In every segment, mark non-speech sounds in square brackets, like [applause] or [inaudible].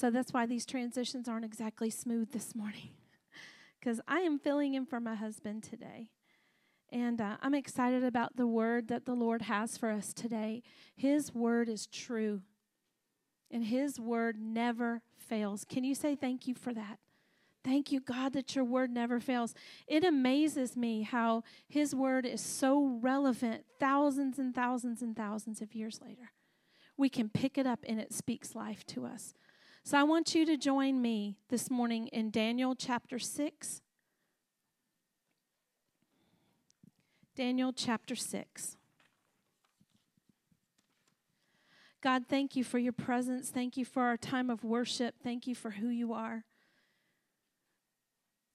So that's why these transitions aren't exactly smooth this morning, [laughs] because I am filling in for my husband today. And uh, I'm excited about the word that the Lord has for us today. His word is true, and His word never fails. Can you say thank you for that? Thank you, God, that your word never fails. It amazes me how His word is so relevant thousands and thousands and thousands of years later. We can pick it up and it speaks life to us. So I want you to join me this morning in Daniel chapter 6. Daniel chapter 6. God, thank you for your presence. Thank you for our time of worship. Thank you for who you are.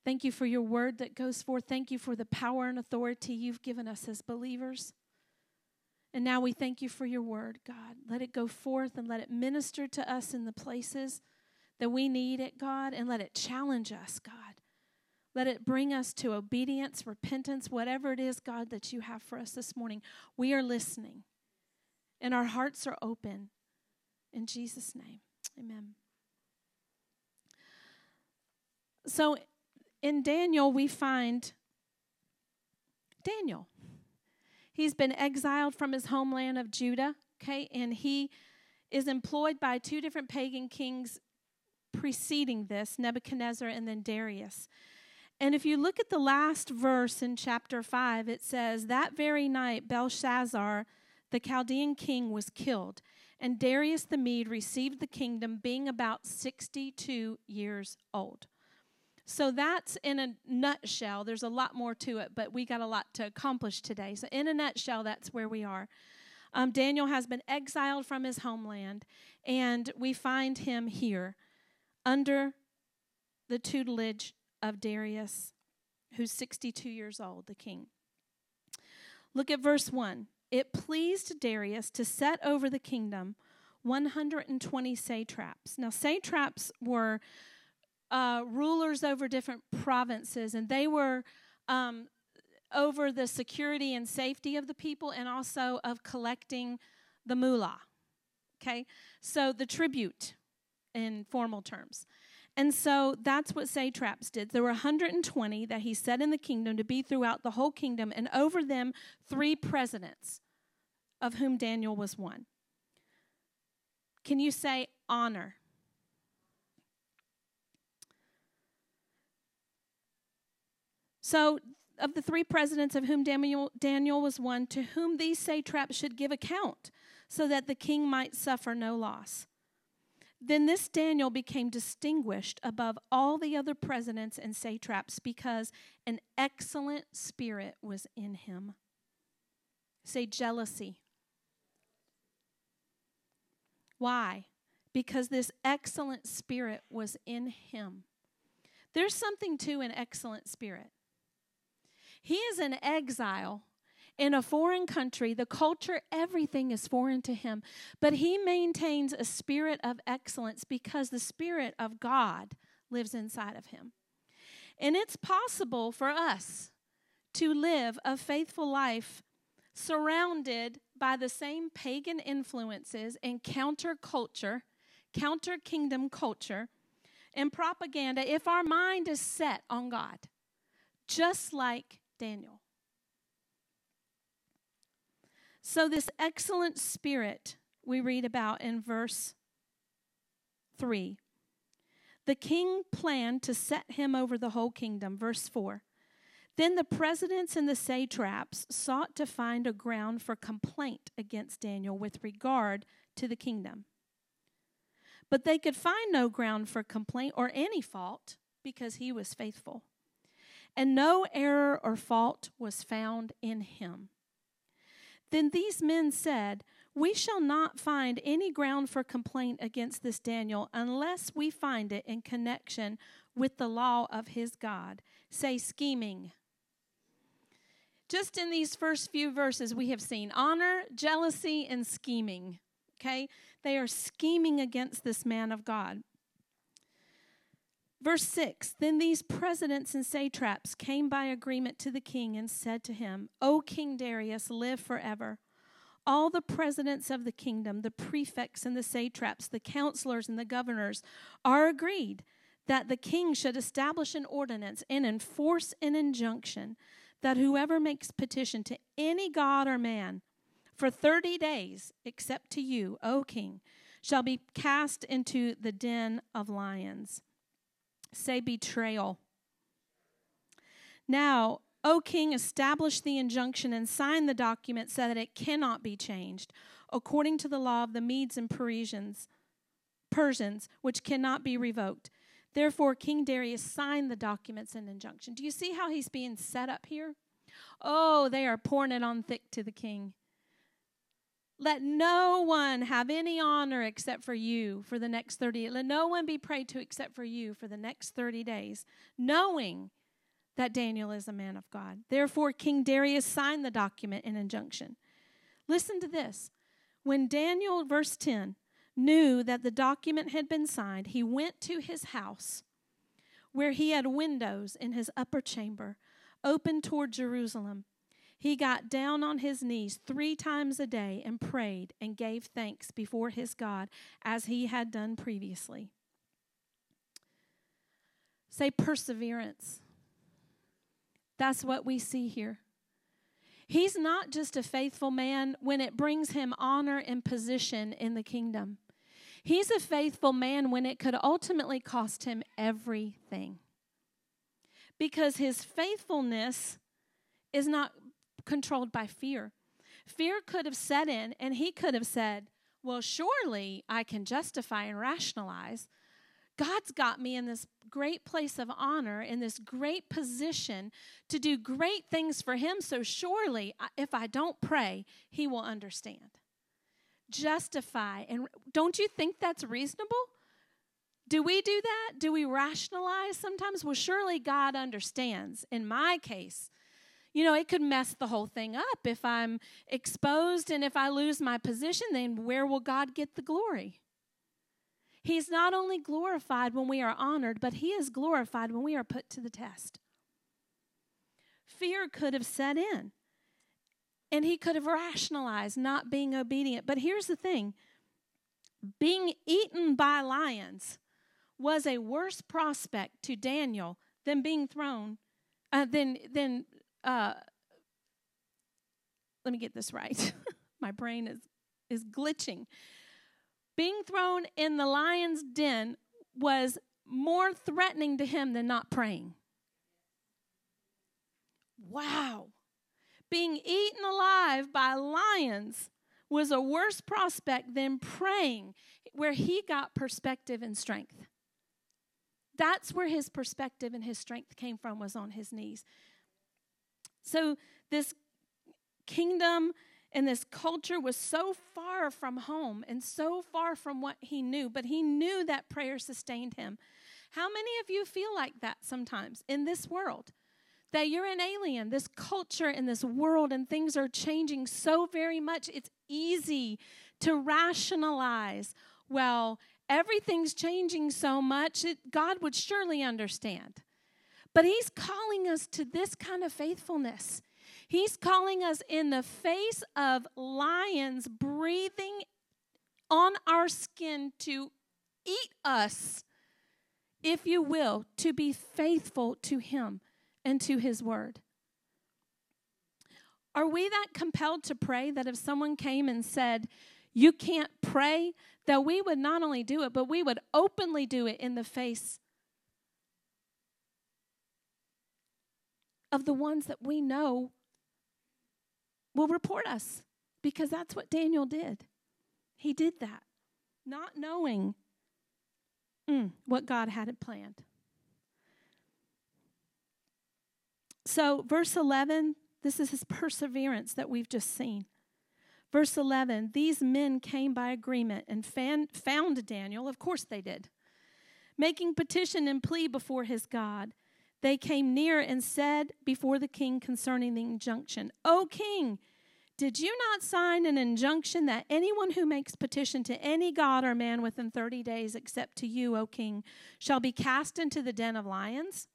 Thank you for your word that goes forth. Thank you for the power and authority you've given us as believers. And now we thank you for your word, God. Let it go forth and let it minister to us in the places that we need it, God, and let it challenge us, God. Let it bring us to obedience, repentance, whatever it is, God, that you have for us this morning. We are listening, and our hearts are open. In Jesus' name, amen. So, in Daniel, we find Daniel. He's been exiled from his homeland of Judah, okay, and he is employed by two different pagan kings preceding this Nebuchadnezzar and then Darius. And if you look at the last verse in chapter 5, it says, That very night, Belshazzar, the Chaldean king, was killed, and Darius the Mede received the kingdom, being about 62 years old. So that's in a nutshell. There's a lot more to it, but we got a lot to accomplish today. So, in a nutshell, that's where we are. Um, Daniel has been exiled from his homeland, and we find him here under the tutelage of Darius, who's 62 years old, the king. Look at verse 1. It pleased Darius to set over the kingdom 120 satraps. Now, satraps were uh, rulers over different provinces, and they were um, over the security and safety of the people and also of collecting the mullah. Okay? So the tribute in formal terms. And so that's what satraps did. There were 120 that he set in the kingdom to be throughout the whole kingdom, and over them, three presidents, of whom Daniel was one. Can you say honor? So, of the three presidents of whom Daniel, Daniel was one, to whom these satraps should give account, so that the king might suffer no loss. Then this Daniel became distinguished above all the other presidents and satraps because an excellent spirit was in him. Say jealousy. Why? Because this excellent spirit was in him. There's something to an excellent spirit. He is in exile in a foreign country. The culture, everything is foreign to him. But he maintains a spirit of excellence because the Spirit of God lives inside of him. And it's possible for us to live a faithful life surrounded by the same pagan influences and counterculture, counter kingdom culture, and propaganda if our mind is set on God, just like Daniel. So, this excellent spirit we read about in verse 3. The king planned to set him over the whole kingdom. Verse 4. Then the presidents and the satraps sought to find a ground for complaint against Daniel with regard to the kingdom. But they could find no ground for complaint or any fault because he was faithful and no error or fault was found in him. Then these men said, We shall not find any ground for complaint against this Daniel unless we find it in connection with the law of his God. Say, scheming. Just in these first few verses, we have seen honor, jealousy, and scheming. Okay? They are scheming against this man of God. Verse 6 Then these presidents and satraps came by agreement to the king and said to him, O King Darius, live forever. all the presidents of the kingdom, the prefects and the satraps, the counselors and the governors are agreed that the king should establish an ordinance and enforce an injunction that whoever makes petition to any god or man for 30 days, except to you, O king, shall be cast into the den of lions. Say betrayal. Now, O king, establish the injunction and sign the document so that it cannot be changed, according to the law of the Medes and Persians, Persians, which cannot be revoked. Therefore, King Darius signed the documents and injunction. Do you see how he's being set up here? Oh, they are pouring it on thick to the king. Let no one have any honor except for you for the next 30 Let no one be prayed to except for you for the next 30 days, knowing that Daniel is a man of God. Therefore, King Darius signed the document and injunction. Listen to this. When Daniel, verse 10, knew that the document had been signed, he went to his house where he had windows in his upper chamber open toward Jerusalem. He got down on his knees three times a day and prayed and gave thanks before his God as he had done previously. Say perseverance. That's what we see here. He's not just a faithful man when it brings him honor and position in the kingdom. He's a faithful man when it could ultimately cost him everything. Because his faithfulness is not controlled by fear. Fear could have set in, and he could have said, Well, surely I can justify and rationalize God's got me in this great place of honor, in this great position to do great things for Him. So surely, if I don't pray, He will understand. Justify. And don't you think that's reasonable? Do we do that? Do we rationalize sometimes? Well, surely God understands. In my case, you know, it could mess the whole thing up. If I'm exposed and if I lose my position, then where will God get the glory? He's not only glorified when we are honored, but He is glorified when we are put to the test. Fear could have set in, and he could have rationalized not being obedient. But here's the thing being eaten by lions was a worse prospect to Daniel than being thrown, uh, than, than uh, let me get this right. [laughs] My brain is, is glitching being thrown in the lion's den was more threatening to him than not praying. Wow. Being eaten alive by lions was a worse prospect than praying, where he got perspective and strength. That's where his perspective and his strength came from, was on his knees. So, this kingdom and this culture was so far from home and so far from what he knew, but he knew that prayer sustained him. How many of you feel like that sometimes in this world? That you're an alien, this culture in this world, and things are changing so very much. It's easy to rationalize, well, everything's changing so much, it, God would surely understand. But He's calling us to this kind of faithfulness. He's calling us in the face of lions breathing on our skin to eat us, if you will, to be faithful to Him and to His word. Are we that compelled to pray that if someone came and said, You can't pray, that we would not only do it, but we would openly do it in the face of the ones that we know will report us because that's what Daniel did. He did that, not knowing mm, what God had planned. So, verse 11, this is his perseverance that we've just seen. Verse 11, these men came by agreement and fan, found Daniel. Of course they did. Making petition and plea before his God. They came near and said before the king concerning the injunction, O king, did you not sign an injunction that anyone who makes petition to any god or man within 30 days, except to you, O king, shall be cast into the den of lions?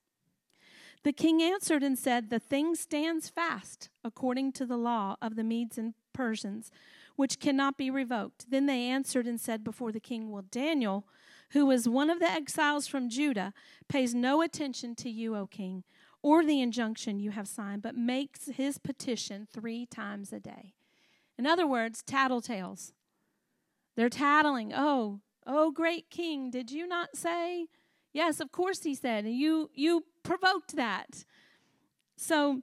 The king answered and said, The thing stands fast according to the law of the Medes and Persians, which cannot be revoked. Then they answered and said before the king, Well, Daniel, who was one of the exiles from Judah, pays no attention to you, O king, or the injunction you have signed, but makes his petition three times a day. In other words, tattletales. They're tattling. Oh, oh, great king, did you not say? Yes, of course he said. And you you provoked that. So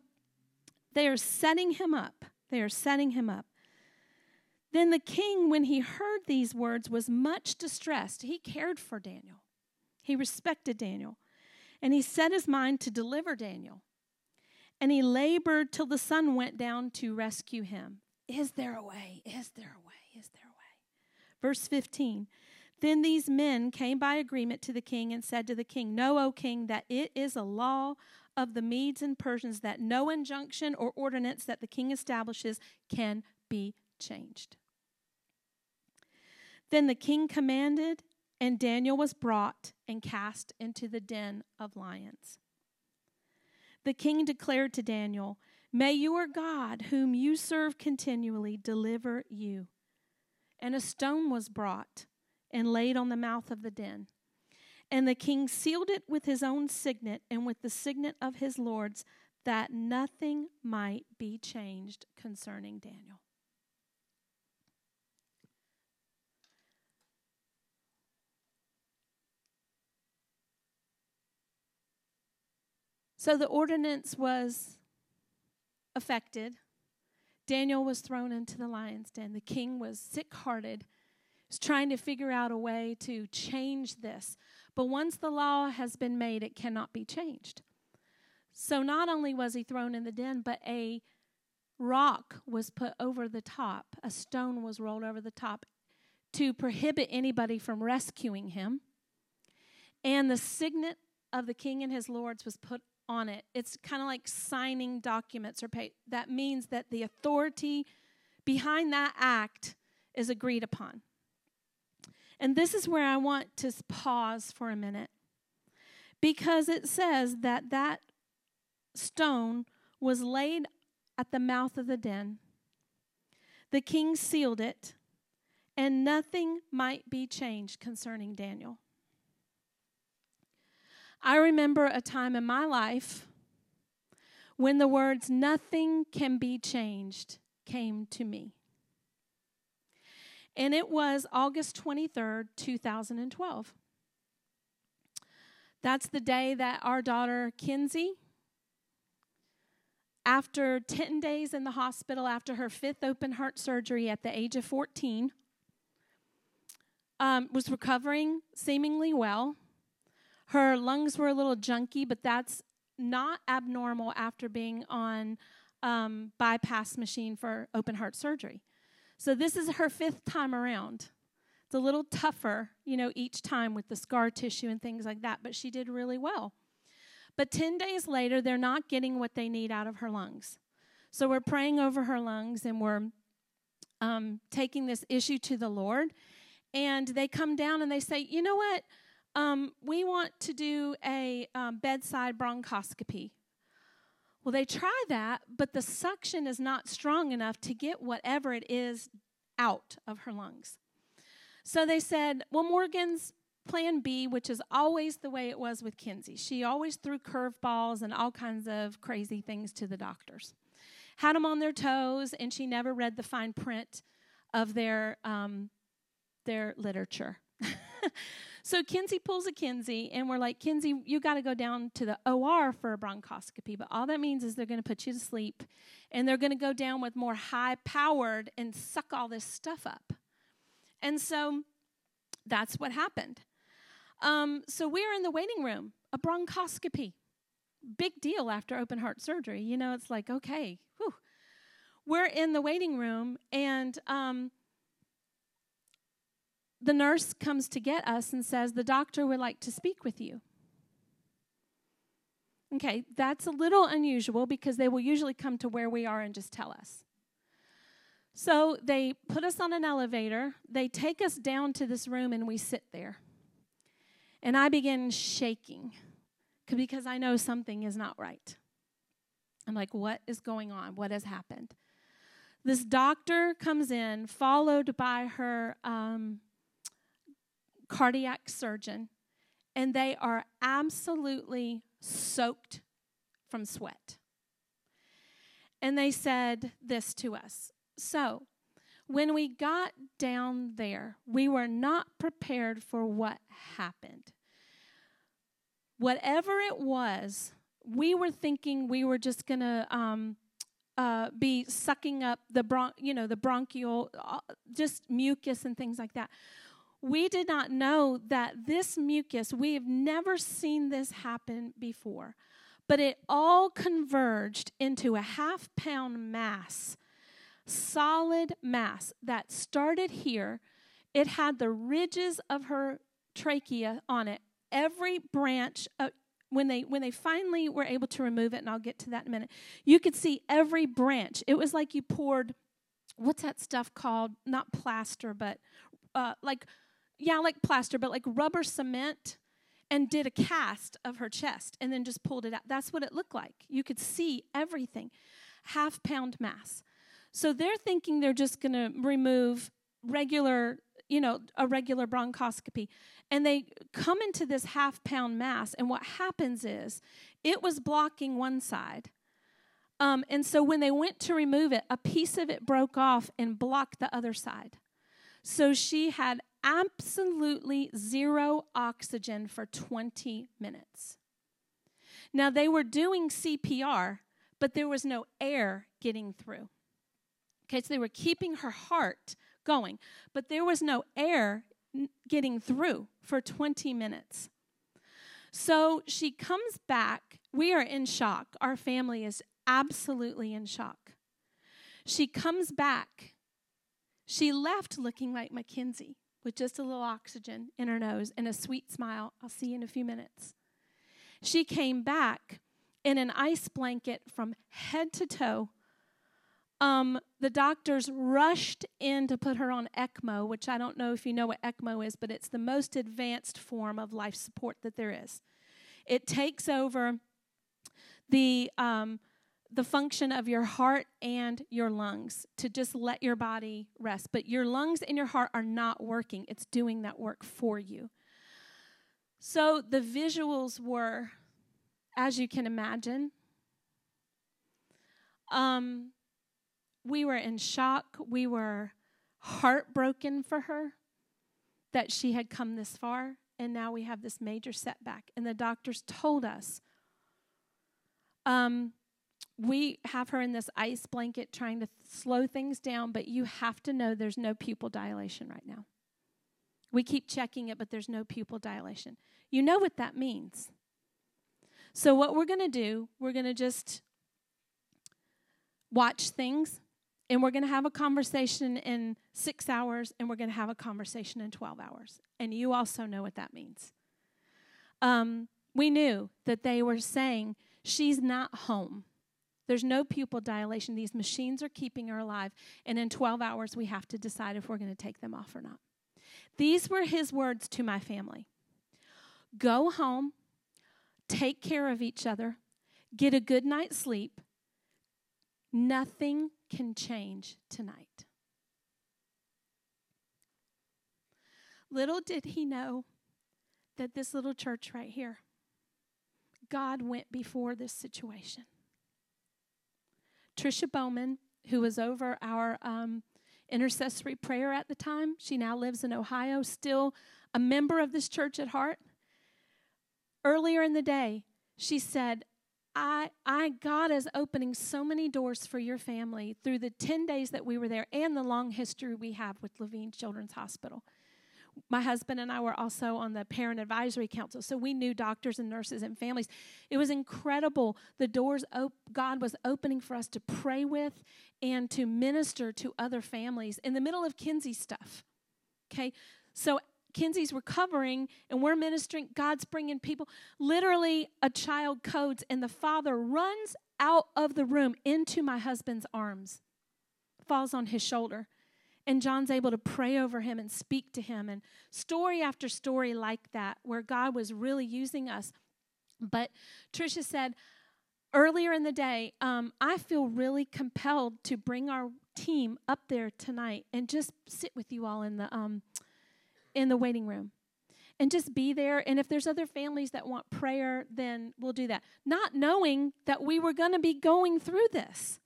they are setting him up. They are setting him up. Then the king, when he heard these words, was much distressed. He cared for Daniel, he respected Daniel, and he set his mind to deliver Daniel. And he labored till the sun went down to rescue him. Is there a way? Is there a way? Is there a way? Verse 15. Then these men came by agreement to the king and said to the king, Know, O king, that it is a law of the Medes and Persians that no injunction or ordinance that the king establishes can be changed. Then the king commanded, and Daniel was brought and cast into the den of lions. The king declared to Daniel, May your God, whom you serve continually, deliver you. And a stone was brought and laid on the mouth of the den. And the king sealed it with his own signet and with the signet of his lords, that nothing might be changed concerning Daniel. So the ordinance was affected. Daniel was thrown into the lion's den. The king was sick hearted, was trying to figure out a way to change this. But once the law has been made, it cannot be changed. So not only was he thrown in the den, but a rock was put over the top, a stone was rolled over the top to prohibit anybody from rescuing him. And the signet of the king and his lords was put on it. It's kind of like signing documents or pay. That means that the authority behind that act is agreed upon. And this is where I want to pause for a minute because it says that that stone was laid at the mouth of the den. The king sealed it, and nothing might be changed concerning Daniel. I remember a time in my life when the words, nothing can be changed, came to me. And it was August 23rd, 2012. That's the day that our daughter, Kinsey, after 10 days in the hospital after her fifth open heart surgery at the age of 14, um, was recovering seemingly well. Her lungs were a little junky, but that's not abnormal after being on um, bypass machine for open heart surgery. So this is her fifth time around. It's a little tougher, you know, each time with the scar tissue and things like that, but she did really well. But 10 days later, they're not getting what they need out of her lungs. So we're praying over her lungs and we're um, taking this issue to the Lord. And they come down and they say, you know what? Um, we want to do a um, bedside bronchoscopy. Well, they try that, but the suction is not strong enough to get whatever it is out of her lungs. So they said, well, Morgan's plan B, which is always the way it was with Kinsey. She always threw curveballs and all kinds of crazy things to the doctors. Had them on their toes, and she never read the fine print of their, um, their literature. [laughs] [laughs] So Kinsey pulls a Kinsey, and we're like, Kinsey, you got to go down to the OR for a bronchoscopy. But all that means is they're going to put you to sleep, and they're going to go down with more high powered and suck all this stuff up. And so that's what happened. Um, so we're in the waiting room, a bronchoscopy. Big deal after open heart surgery. You know, it's like, okay, whew. We're in the waiting room, and um, the nurse comes to get us and says, The doctor would like to speak with you. Okay, that's a little unusual because they will usually come to where we are and just tell us. So they put us on an elevator, they take us down to this room, and we sit there. And I begin shaking because I know something is not right. I'm like, what is going on? What has happened? This doctor comes in, followed by her um, cardiac surgeon, and they are absolutely soaked from sweat. And they said this to us. So, when we got down there, we were not prepared for what happened. Whatever it was, we were thinking we were just going to um, uh, be sucking up the bron- you know the bronchial uh, just mucus and things like that we did not know that this mucus we have never seen this happen before but it all converged into a half pound mass solid mass that started here. It had the ridges of her trachea on it. Every branch of, when they when they finally were able to remove it and I'll get to that in a minute you could see every branch. It was like you poured what's that stuff called? Not plaster but uh, like yeah like plaster but like rubber cement and did a cast of her chest and then just pulled it out that's what it looked like you could see everything half pound mass so they're thinking they're just going to remove regular you know, a regular bronchoscopy. And they come into this half pound mass, and what happens is it was blocking one side. Um, and so when they went to remove it, a piece of it broke off and blocked the other side. So she had absolutely zero oxygen for 20 minutes. Now they were doing CPR, but there was no air getting through. Okay, so they were keeping her heart going. But there was no air getting through for 20 minutes. So she comes back. We are in shock. Our family is absolutely in shock. She comes back. She left looking like Mackenzie with just a little oxygen in her nose and a sweet smile. I'll see you in a few minutes. She came back in an ice blanket from head to toe um, the doctors rushed in to put her on ECMO, which I don't know if you know what ECMO is, but it's the most advanced form of life support that there is. It takes over the um, the function of your heart and your lungs to just let your body rest. But your lungs and your heart are not working; it's doing that work for you. So the visuals were, as you can imagine. Um, we were in shock. We were heartbroken for her that she had come this far, and now we have this major setback. And the doctors told us, um, we have her in this ice blanket trying to slow things down, but you have to know there's no pupil dilation right now. We keep checking it, but there's no pupil dilation. You know what that means. So, what we're going to do, we're going to just watch things and we're going to have a conversation in six hours, and we're going to have a conversation in 12 hours. And you also know what that means. Um, we knew that they were saying, She's not home. There's no pupil dilation. These machines are keeping her alive. And in 12 hours, we have to decide if we're going to take them off or not. These were his words to my family Go home, take care of each other, get a good night's sleep. Nothing can change tonight. Little did he know that this little church right here, God went before this situation. Trisha Bowman, who was over our um, intercessory prayer at the time, she now lives in Ohio, still a member of this church at heart. Earlier in the day, she said, I, I, God is opening so many doors for your family through the 10 days that we were there and the long history we have with Levine Children's Hospital. My husband and I were also on the Parent Advisory Council, so we knew doctors and nurses and families. It was incredible. The doors op- God was opening for us to pray with and to minister to other families in the middle of Kinsey stuff. Okay, so Kenzie's recovering and we're ministering. God's bringing people. Literally, a child codes, and the father runs out of the room into my husband's arms, falls on his shoulder. And John's able to pray over him and speak to him. And story after story like that, where God was really using us. But Tricia said, earlier in the day, um, I feel really compelled to bring our team up there tonight and just sit with you all in the um, in the waiting room and just be there. And if there's other families that want prayer, then we'll do that. Not knowing that we were going to be going through this.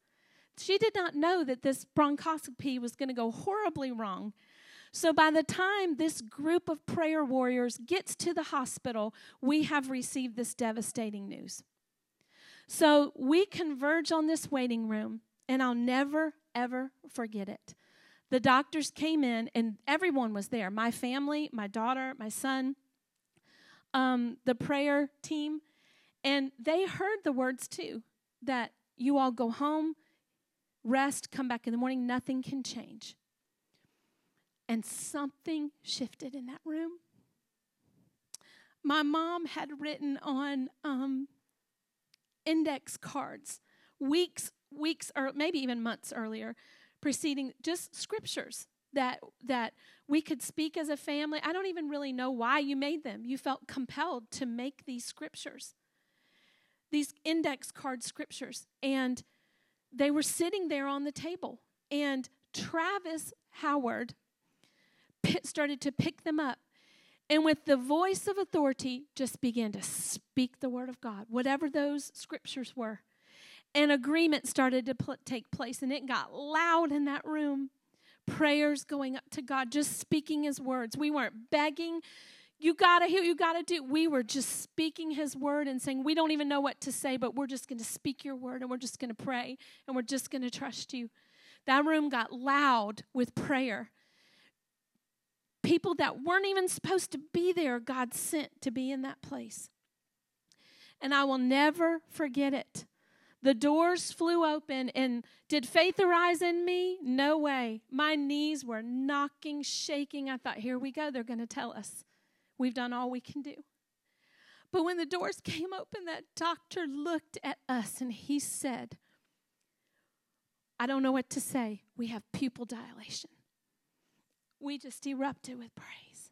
She did not know that this bronchoscopy was going to go horribly wrong. So by the time this group of prayer warriors gets to the hospital, we have received this devastating news. So we converge on this waiting room, and I'll never, ever forget it. The doctors came in, and everyone was there my family, my daughter, my son, um, the prayer team, and they heard the words too that you all go home, rest, come back in the morning, nothing can change. And something shifted in that room. My mom had written on um, index cards weeks, weeks, or maybe even months earlier, preceding just scriptures that that we could speak as a family. I don't even really know why you made them. You felt compelled to make these scriptures. These index card scriptures and they were sitting there on the table and Travis Howard started to pick them up and with the voice of authority just began to speak the word of God, whatever those scriptures were. An agreement started to pl- take place, and it got loud in that room. Prayers going up to God, just speaking His words. We weren't begging, you gotta hear, you gotta do. We were just speaking His word and saying, We don't even know what to say, but we're just gonna speak your word and we're just gonna pray and we're just gonna trust you. That room got loud with prayer people that weren't even supposed to be there, God sent to be in that place. And I will never forget it. The doors flew open, and did faith arise in me? No way. My knees were knocking, shaking. I thought, here we go. They're going to tell us we've done all we can do. But when the doors [laughs] came open, that doctor looked at us and he said, I don't know what to say. We have pupil dilation we just erupted with praise.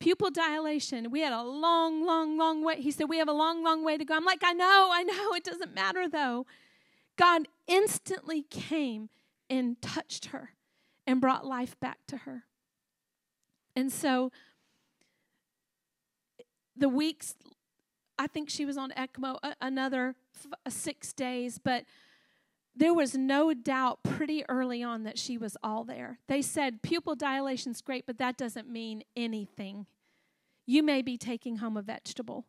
Pupil dilation. We had a long, long, long way. He said, We have a long, long way to go. I'm like, I know, I know. It doesn't matter though. God instantly came and touched her and brought life back to her. And so the weeks, I think she was on ECMO another f- six days, but there was no doubt pretty early on that she was all there. They said pupil dilation's great, but that doesn't mean anything. You may be taking home a vegetable.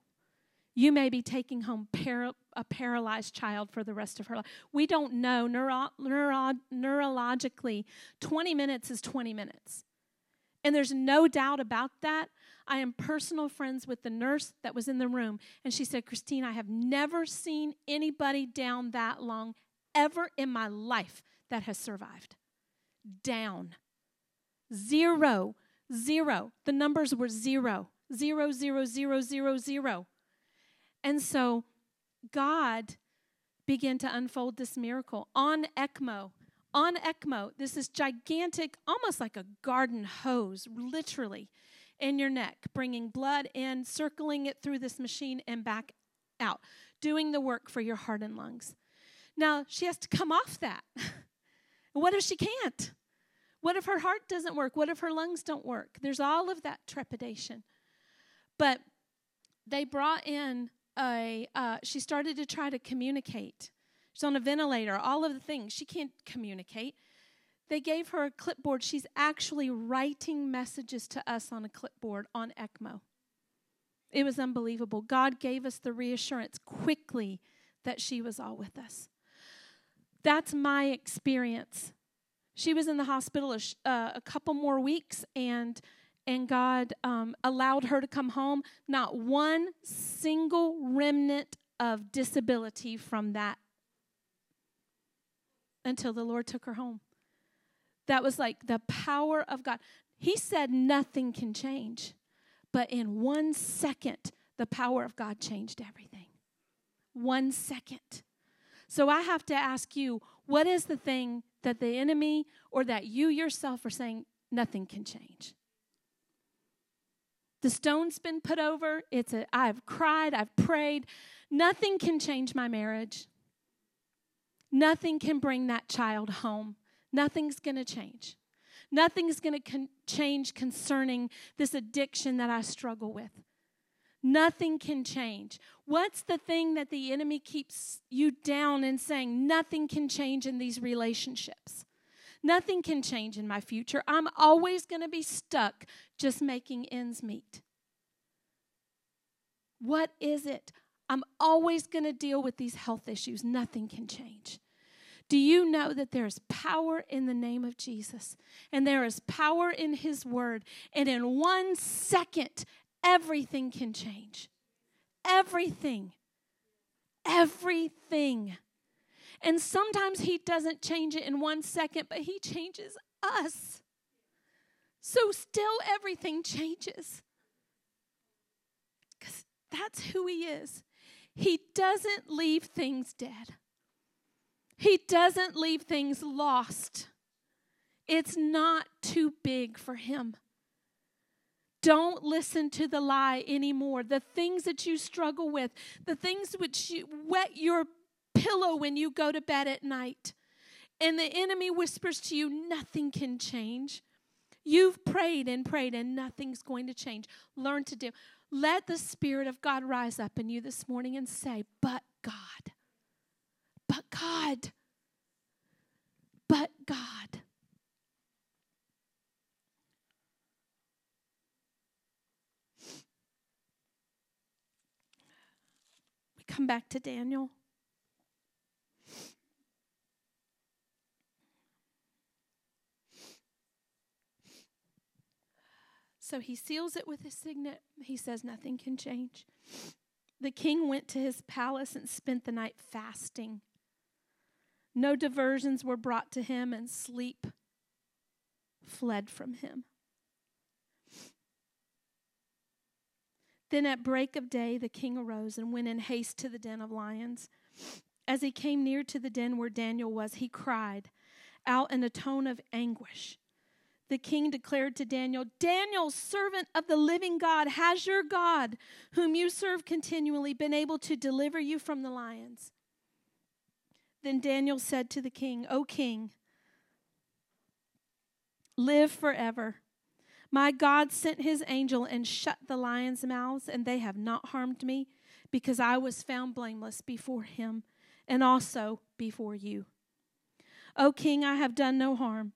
You may be taking home para- a paralyzed child for the rest of her life. We don't know neuro- neuro- neurologically. 20 minutes is 20 minutes. And there's no doubt about that. I am personal friends with the nurse that was in the room, and she said, Christine, I have never seen anybody down that long ever in my life that has survived. Down. Zero. Zero. The numbers were zero. Zero, zero, zero, zero, zero. And so God began to unfold this miracle on ECMO. On ECMO, this is gigantic, almost like a garden hose, literally, in your neck, bringing blood in, circling it through this machine and back out, doing the work for your heart and lungs. Now, she has to come off that. [laughs] what if she can't? What if her heart doesn't work? What if her lungs don't work? There's all of that trepidation. But they brought in a, uh, she started to try to communicate. She's on a ventilator, all of the things. She can't communicate. They gave her a clipboard. She's actually writing messages to us on a clipboard on ECMO. It was unbelievable. God gave us the reassurance quickly that she was all with us. That's my experience. She was in the hospital a, sh- uh, a couple more weeks, and and God um, allowed her to come home. Not one single remnant of disability from that until the Lord took her home. That was like the power of God. He said nothing can change, but in one second, the power of God changed everything. One second. So I have to ask you, what is the thing that the enemy or that you yourself are saying nothing can change? The stone's been put over. It's a I've cried, I've prayed. Nothing can change my marriage. Nothing can bring that child home. Nothing's going to change. Nothing's going to con- change concerning this addiction that I struggle with. Nothing can change. What's the thing that the enemy keeps you down and saying, nothing can change in these relationships? Nothing can change in my future. I'm always going to be stuck just making ends meet. What is it? I'm always going to deal with these health issues. Nothing can change. Do you know that there is power in the name of Jesus? And there is power in His Word. And in one second, everything can change. Everything. Everything. And sometimes He doesn't change it in one second, but He changes us. So still everything changes. Because that's who He is. He doesn't leave things dead, He doesn't leave things lost. It's not too big for Him. Don't listen to the lie anymore. The things that you struggle with, the things which you wet your pillow when you go to bed at night. And the enemy whispers to you, nothing can change. You've prayed and prayed, and nothing's going to change. Learn to do. Let the Spirit of God rise up in you this morning and say, But God, but God, but God. We come back to Daniel. So he seals it with his signet. He says nothing can change. The king went to his palace and spent the night fasting. No diversions were brought to him, and sleep fled from him. Then at break of day, the king arose and went in haste to the den of lions. As he came near to the den where Daniel was, he cried out in a tone of anguish the king declared to Daniel, Daniel, servant of the living God, has your God, whom you serve continually, been able to deliver you from the lions? Then Daniel said to the king, O king, live forever. My God sent his angel and shut the lions' mouths, and they have not harmed me, because I was found blameless before him and also before you. O king, I have done no harm.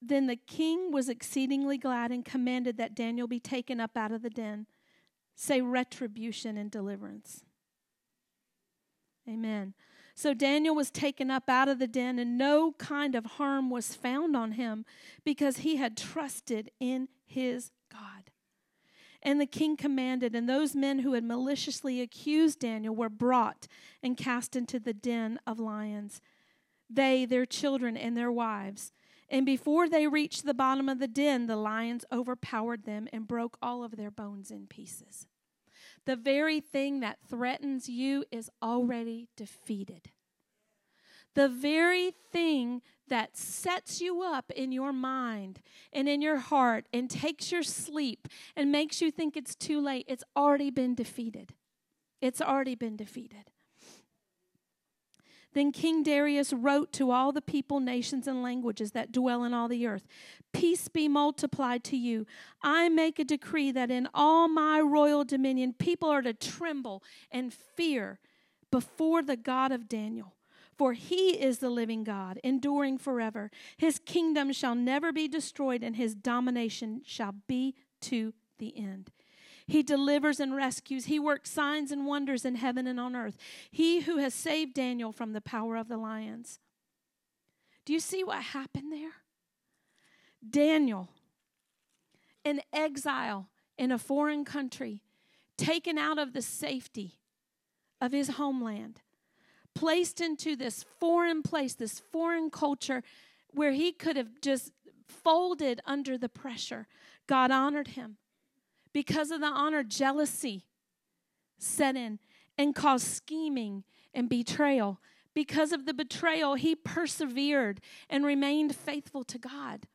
Then the king was exceedingly glad and commanded that Daniel be taken up out of the den. Say retribution and deliverance. Amen. So Daniel was taken up out of the den, and no kind of harm was found on him because he had trusted in his God. And the king commanded, and those men who had maliciously accused Daniel were brought and cast into the den of lions, they, their children, and their wives. And before they reached the bottom of the den, the lions overpowered them and broke all of their bones in pieces. The very thing that threatens you is already defeated. The very thing that sets you up in your mind and in your heart and takes your sleep and makes you think it's too late, it's already been defeated. It's already been defeated. Then King Darius wrote to all the people, nations, and languages that dwell in all the earth Peace be multiplied to you. I make a decree that in all my royal dominion, people are to tremble and fear before the God of Daniel. For he is the living God, enduring forever. His kingdom shall never be destroyed, and his domination shall be to the end. He delivers and rescues. He works signs and wonders in heaven and on earth. He who has saved Daniel from the power of the lions. Do you see what happened there? Daniel, in exile in a foreign country, taken out of the safety of his homeland, placed into this foreign place, this foreign culture where he could have just folded under the pressure. God honored him. Because of the honor, jealousy set in and caused scheming and betrayal. Because of the betrayal, he persevered and remained faithful to God.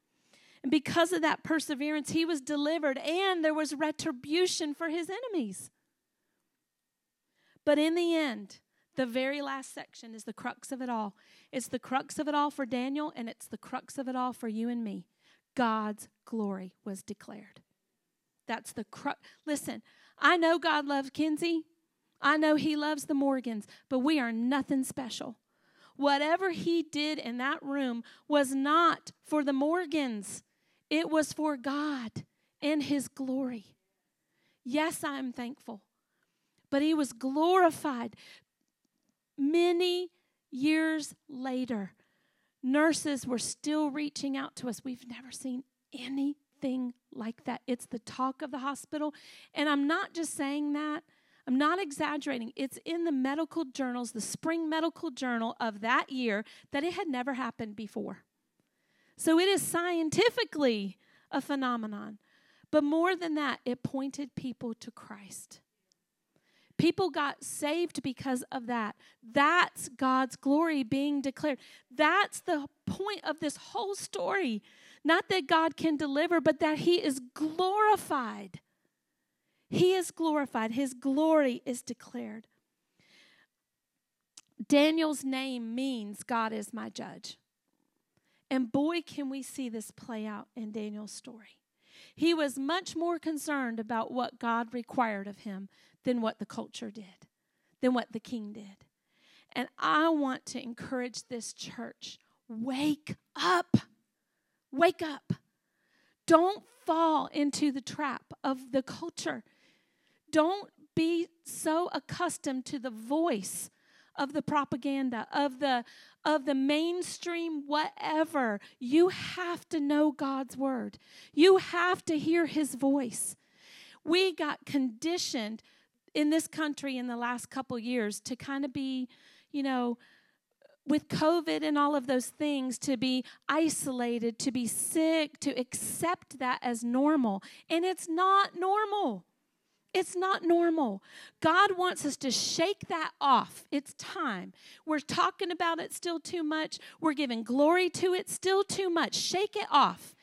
And because of that perseverance, he was delivered and there was retribution for his enemies. But in the end, The very last section is the crux of it all. It's the crux of it all for Daniel, and it's the crux of it all for you and me. God's glory was declared. That's the crux. Listen, I know God loves Kinsey. I know He loves the Morgans, but we are nothing special. Whatever He did in that room was not for the Morgans, it was for God and His glory. Yes, I am thankful. But He was glorified many years later, nurses were still reaching out to us. We've never seen anything like that. It's the talk of the hospital. And I'm not just saying that, I'm not exaggerating. It's in the medical journals, the spring medical journal of that year, that it had never happened before. So it is scientifically a phenomenon. But more than that, it pointed people to Christ. People got saved because of that. That's God's glory being declared. That's the point of this whole story. Not that God can deliver, but that He is glorified. He is glorified, His glory is declared. Daniel's name means God is my judge. And boy, can we see this play out in Daniel's story. He was much more concerned about what God required of him than what the culture did, than what the king did. And I want to encourage this church wake up. Wake up. Don't fall into the trap of the culture. Don't be so accustomed to the voice of the propaganda of the of the mainstream whatever you have to know God's word you have to hear his voice we got conditioned in this country in the last couple years to kind of be, you know, with COVID and all of those things, to be isolated, to be sick, to accept that as normal. And it's not normal. It's not normal. God wants us to shake that off. It's time. We're talking about it still too much. We're giving glory to it still too much. Shake it off.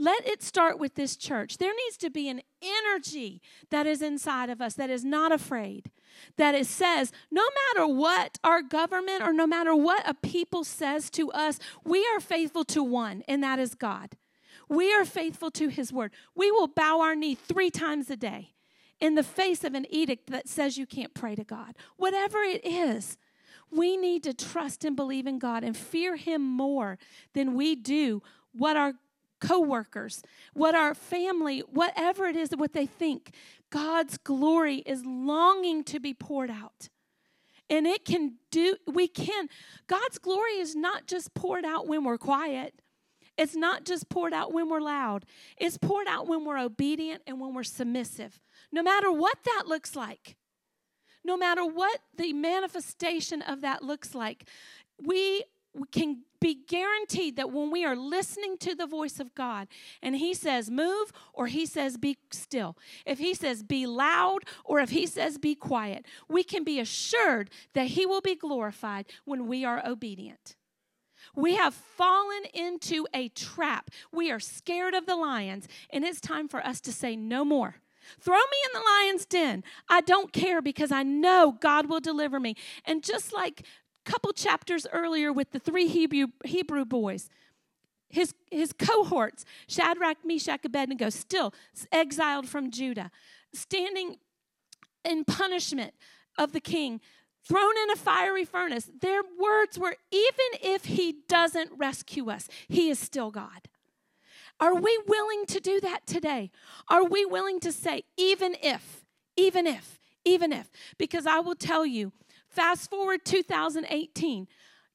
Let it start with this church. There needs to be an energy that is inside of us that is not afraid, that it says, no matter what our government or no matter what a people says to us, we are faithful to one, and that is God. We are faithful to his word. We will bow our knee three times a day in the face of an edict that says you can't pray to God. Whatever it is, we need to trust and believe in God and fear him more than we do what our coworkers, what our family, whatever it is, what they think. God's glory is longing to be poured out. And it can do, we can. God's glory is not just poured out when we're quiet. It's not just poured out when we're loud. It's poured out when we're obedient and when we're submissive. No matter what that looks like, no matter what the manifestation of that looks like, we can be guaranteed that when we are listening to the voice of God and He says move or He says be still, if He says be loud or if He says be quiet, we can be assured that He will be glorified when we are obedient. We have fallen into a trap. We are scared of the lions, and it's time for us to say no more. Throw me in the lion's den. I don't care because I know God will deliver me. And just like couple chapters earlier with the three Hebrew, Hebrew boys. His, his cohorts, Shadrach, Meshach, Abednego, still exiled from Judah, standing in punishment of the king, thrown in a fiery furnace. Their words were even if he doesn't rescue us, he is still God. Are we willing to do that today? Are we willing to say, even if, even if, even if? Because I will tell you, Fast forward 2018.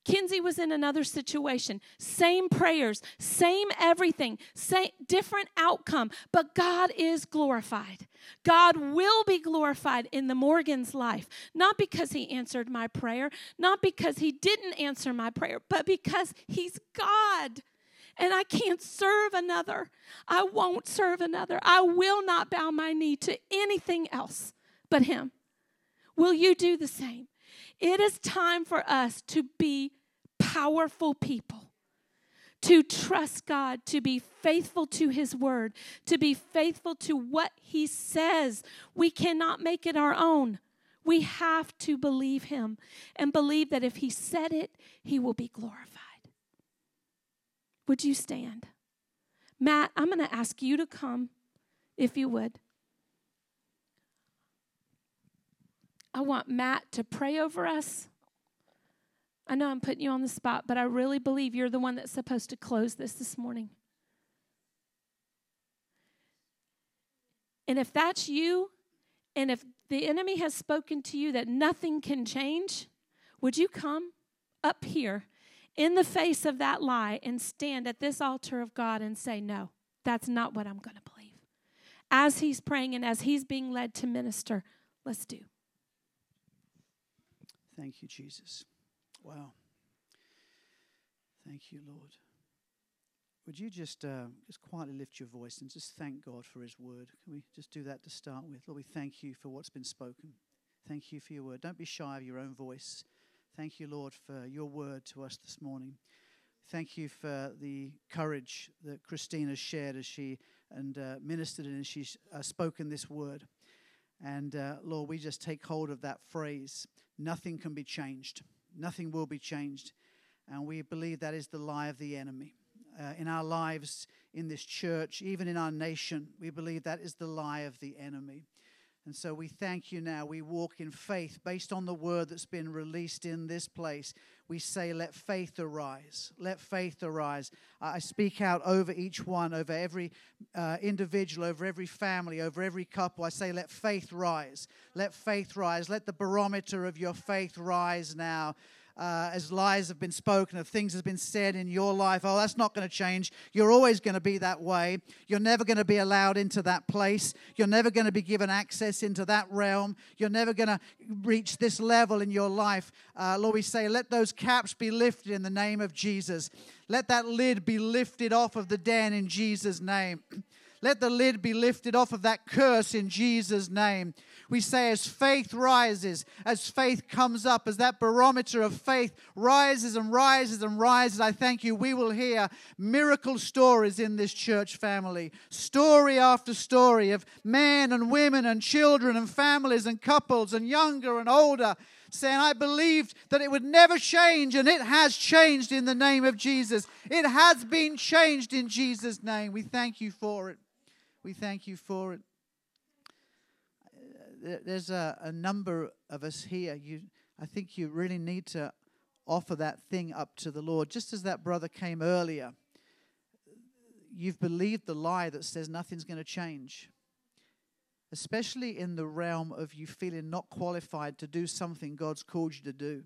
Kinsey was in another situation. Same prayers, same everything, same different outcome, but God is glorified. God will be glorified in the Morgan's life, not because he answered my prayer, not because he didn't answer my prayer, but because he's God. And I can't serve another. I won't serve another. I will not bow my knee to anything else but him. Will you do the same? It is time for us to be powerful people, to trust God, to be faithful to His word, to be faithful to what He says. We cannot make it our own. We have to believe him and believe that if he said it, he will be glorified. Would you stand? Matt, I'm going to ask you to come, if you would. I want Matt to pray over us. I know I'm putting you on the spot, but I really believe you're the one that's supposed to close this this morning. And if that's you, and if the enemy has spoken to you that nothing can change, would you come up here in the face of that lie and stand at this altar of God and say, No, that's not what I'm going to believe? As he's praying and as he's being led to minister, let's do. Thank you, Jesus. Wow. Thank you, Lord. Would you just uh, just quietly lift your voice and just thank God for His word? Can we just do that to start with? Lord, we thank you for what's been spoken. Thank you for your word. Don't be shy of your own voice. Thank you, Lord, for your word to us this morning. Thank you for the courage that Christina shared as she and uh, ministered and she's uh, spoken this word. And uh, Lord, we just take hold of that phrase nothing can be changed, nothing will be changed. And we believe that is the lie of the enemy uh, in our lives, in this church, even in our nation. We believe that is the lie of the enemy. And so we thank you now. We walk in faith based on the word that's been released in this place. We say, Let faith arise. Let faith arise. I speak out over each one, over every uh, individual, over every family, over every couple. I say, Let faith rise. Let faith rise. Let the barometer of your faith rise now uh, as lies have been spoken, of things have been said in your life, oh, that's not going to change. You're always going to be that way. You're never going to be allowed into that place. You're never going to be given access into that realm. You're never going to reach this level in your life. Uh, Lord, we say, let those caps be lifted in the name of Jesus. Let that lid be lifted off of the den in Jesus' name. [clears throat] Let the lid be lifted off of that curse in Jesus' name. We say, as faith rises, as faith comes up, as that barometer of faith rises and rises and rises, I thank you. We will hear miracle stories in this church family. Story after story of men and women and children and families and couples and younger and older saying, I believed that it would never change, and it has changed in the name of Jesus. It has been changed in Jesus' name. We thank you for it. We thank you for it there's a, a number of us here. You, I think you really need to offer that thing up to the Lord. Just as that brother came earlier, you've believed the lie that says nothing's going to change. Especially in the realm of you feeling not qualified to do something God's called you to do.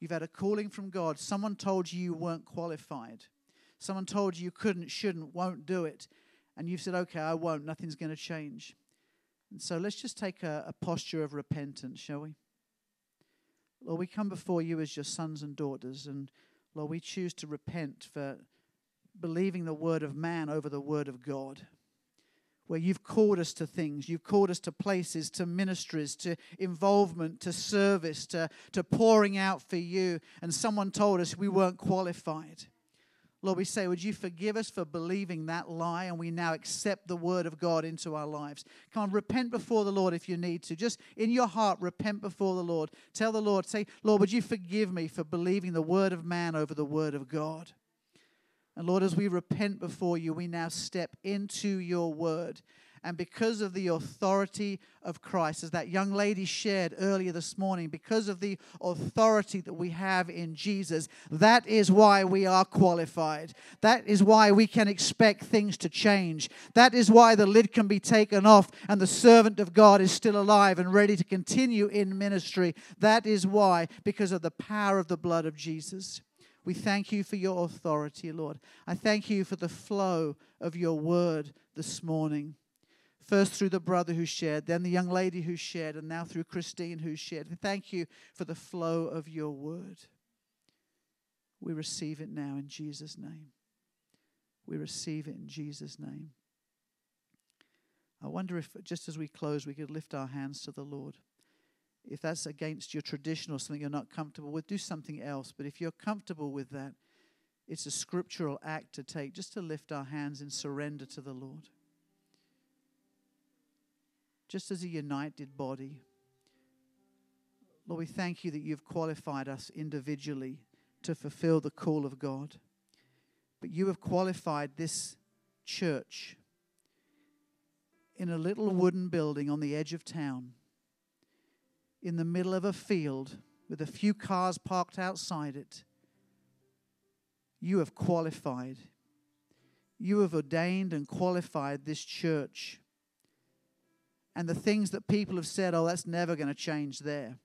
You've had a calling from God. Someone told you you weren't qualified. Someone told you you couldn't, shouldn't, won't do it. And you've said, okay, I won't. Nothing's going to change. And so let's just take a, a posture of repentance, shall we? Lord, we come before you as your sons and daughters, and Lord, we choose to repent for believing the word of man over the word of God. Where you've called us to things, you've called us to places, to ministries, to involvement, to service, to, to pouring out for you, and someone told us we weren't qualified. Lord, we say, would you forgive us for believing that lie and we now accept the word of God into our lives? Come on, repent before the Lord if you need to. Just in your heart, repent before the Lord. Tell the Lord, say, Lord, would you forgive me for believing the word of man over the word of God? And Lord, as we repent before you, we now step into your word and because of the authority of Christ, as that young lady shared earlier this morning, because of the authority that we have in Jesus, that is why we are qualified. That is why we can expect things to change. That is why the lid can be taken off and the servant of God is still alive and ready to continue in ministry. That is why, because of the power of the blood of Jesus. We thank you for your authority, Lord. I thank you for the flow of your word this morning. First through the brother who shared, then the young lady who shared, and now through Christine who shared. Thank you for the flow of your word. We receive it now in Jesus' name. We receive it in Jesus' name. I wonder if, just as we close, we could lift our hands to the Lord. If that's against your tradition or something you're not comfortable with, do something else. But if you're comfortable with that, it's a scriptural act to take, just to lift our hands in surrender to the Lord just as a united body. Lord, we thank you that you've qualified us individually to fulfill the call of God. But you have qualified this church in a little wooden building on the edge of town, in the middle of a field with a few cars parked outside it. You have qualified. You have ordained and qualified this church. And the things that people have said, oh, that's never going to change there.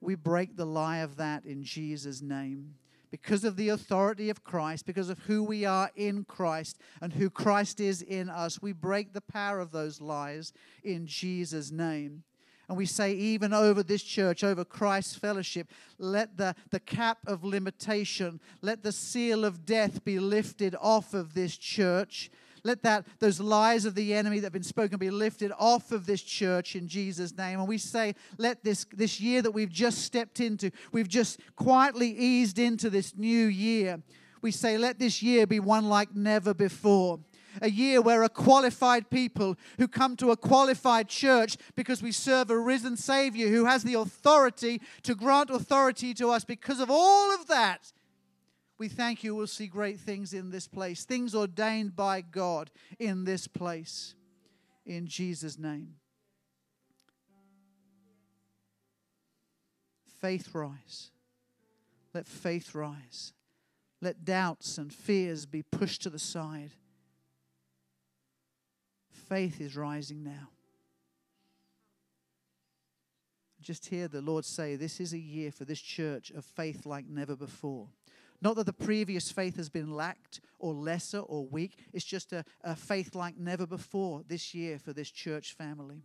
We break the lie of that in Jesus' name because of the authority of Christ, because of who we are in Christ and who Christ is in us, we break the power of those lies in Jesus' name. And we say, even over this church, over Christ's fellowship, let the, the cap of limitation, let the seal of death be lifted off of this church let that those lies of the enemy that have been spoken be lifted off of this church in Jesus' name. And we say, let this this year that we've just stepped into, we've just quietly eased into this new year. We say, let this year be one like never before a year where a qualified people who come to a qualified church because we serve a risen Savior who has the authority to grant authority to us because of all of that. We thank you, we'll see great things in this place, things ordained by God in this place. In Jesus' name. Faith rise. Let faith rise. Let doubts and fears be pushed to the side. Faith is rising now. Just hear the Lord say, This is a year for this church of faith like never before. Not that the previous faith has been lacked or lesser or weak. It's just a, a faith like never before this year for this church family.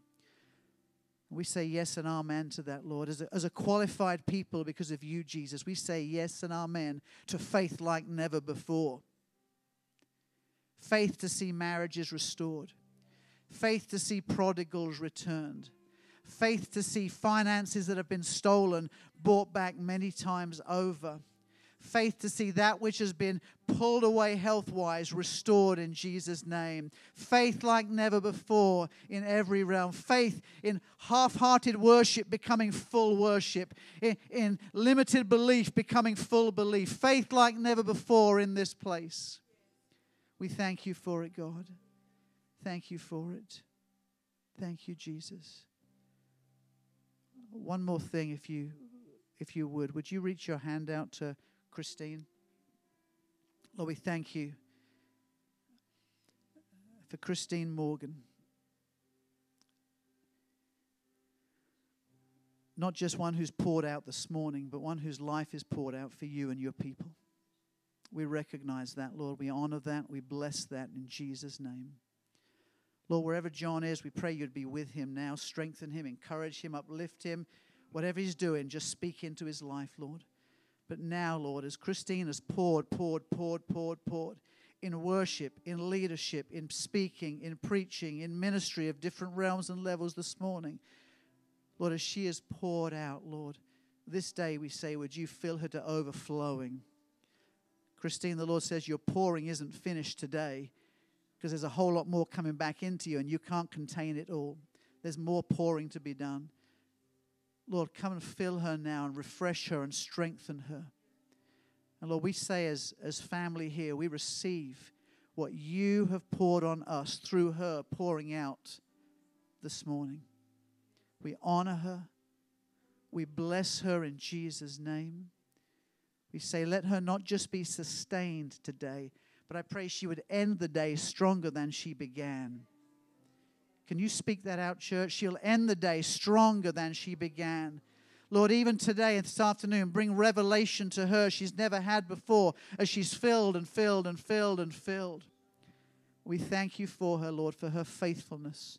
We say yes and amen to that, Lord. As a, as a qualified people because of you, Jesus, we say yes and amen to faith like never before. Faith to see marriages restored, faith to see prodigals returned, faith to see finances that have been stolen bought back many times over faith to see that which has been pulled away health wise restored in Jesus' name. Faith like never before in every realm. Faith in half hearted worship becoming full worship. In, in, limited belief becoming full belief. Faith like never before in this place. We thank you for it, God. Thank you for it. Thank you, Jesus. One more thing, if you if you would. Would you reach your hand out to Christine. Lord, we thank you for Christine Morgan. Not just one who's poured out this morning, but one whose life is poured out for you and your people. We recognize that, Lord. We honor that. We bless that in Jesus' name. Lord, wherever John is, we pray you'd be with him now. Strengthen him, encourage him, uplift him. Whatever he's doing, just speak into his life, Lord. But now, Lord, as Christine has poured, poured, poured, poured, poured in worship, in leadership, in speaking, in preaching, in ministry of different realms and levels this morning, Lord, as she has poured out, Lord, this day we say, would you fill her to overflowing? Christine, the Lord says your pouring isn't finished today because there's a whole lot more coming back into you and you can't contain it all. There's more pouring to be done. Lord, come and fill her now and refresh her and strengthen her. And Lord, we say as, as family here, we receive what you have poured on us through her pouring out this morning. We honor her. We bless her in Jesus' name. We say, let her not just be sustained today, but I pray she would end the day stronger than she began. Can you speak that out, church? She'll end the day stronger than she began. Lord, even today and this afternoon, bring revelation to her she's never had before as she's filled and filled and filled and filled. We thank you for her, Lord, for her faithfulness,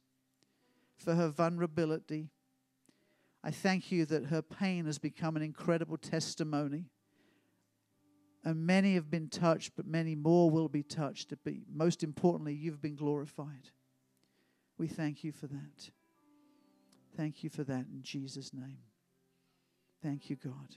for her vulnerability. I thank you that her pain has become an incredible testimony. And many have been touched, but many more will be touched. But most importantly, you've been glorified. We thank you for that. Thank you for that in Jesus' name. Thank you, God.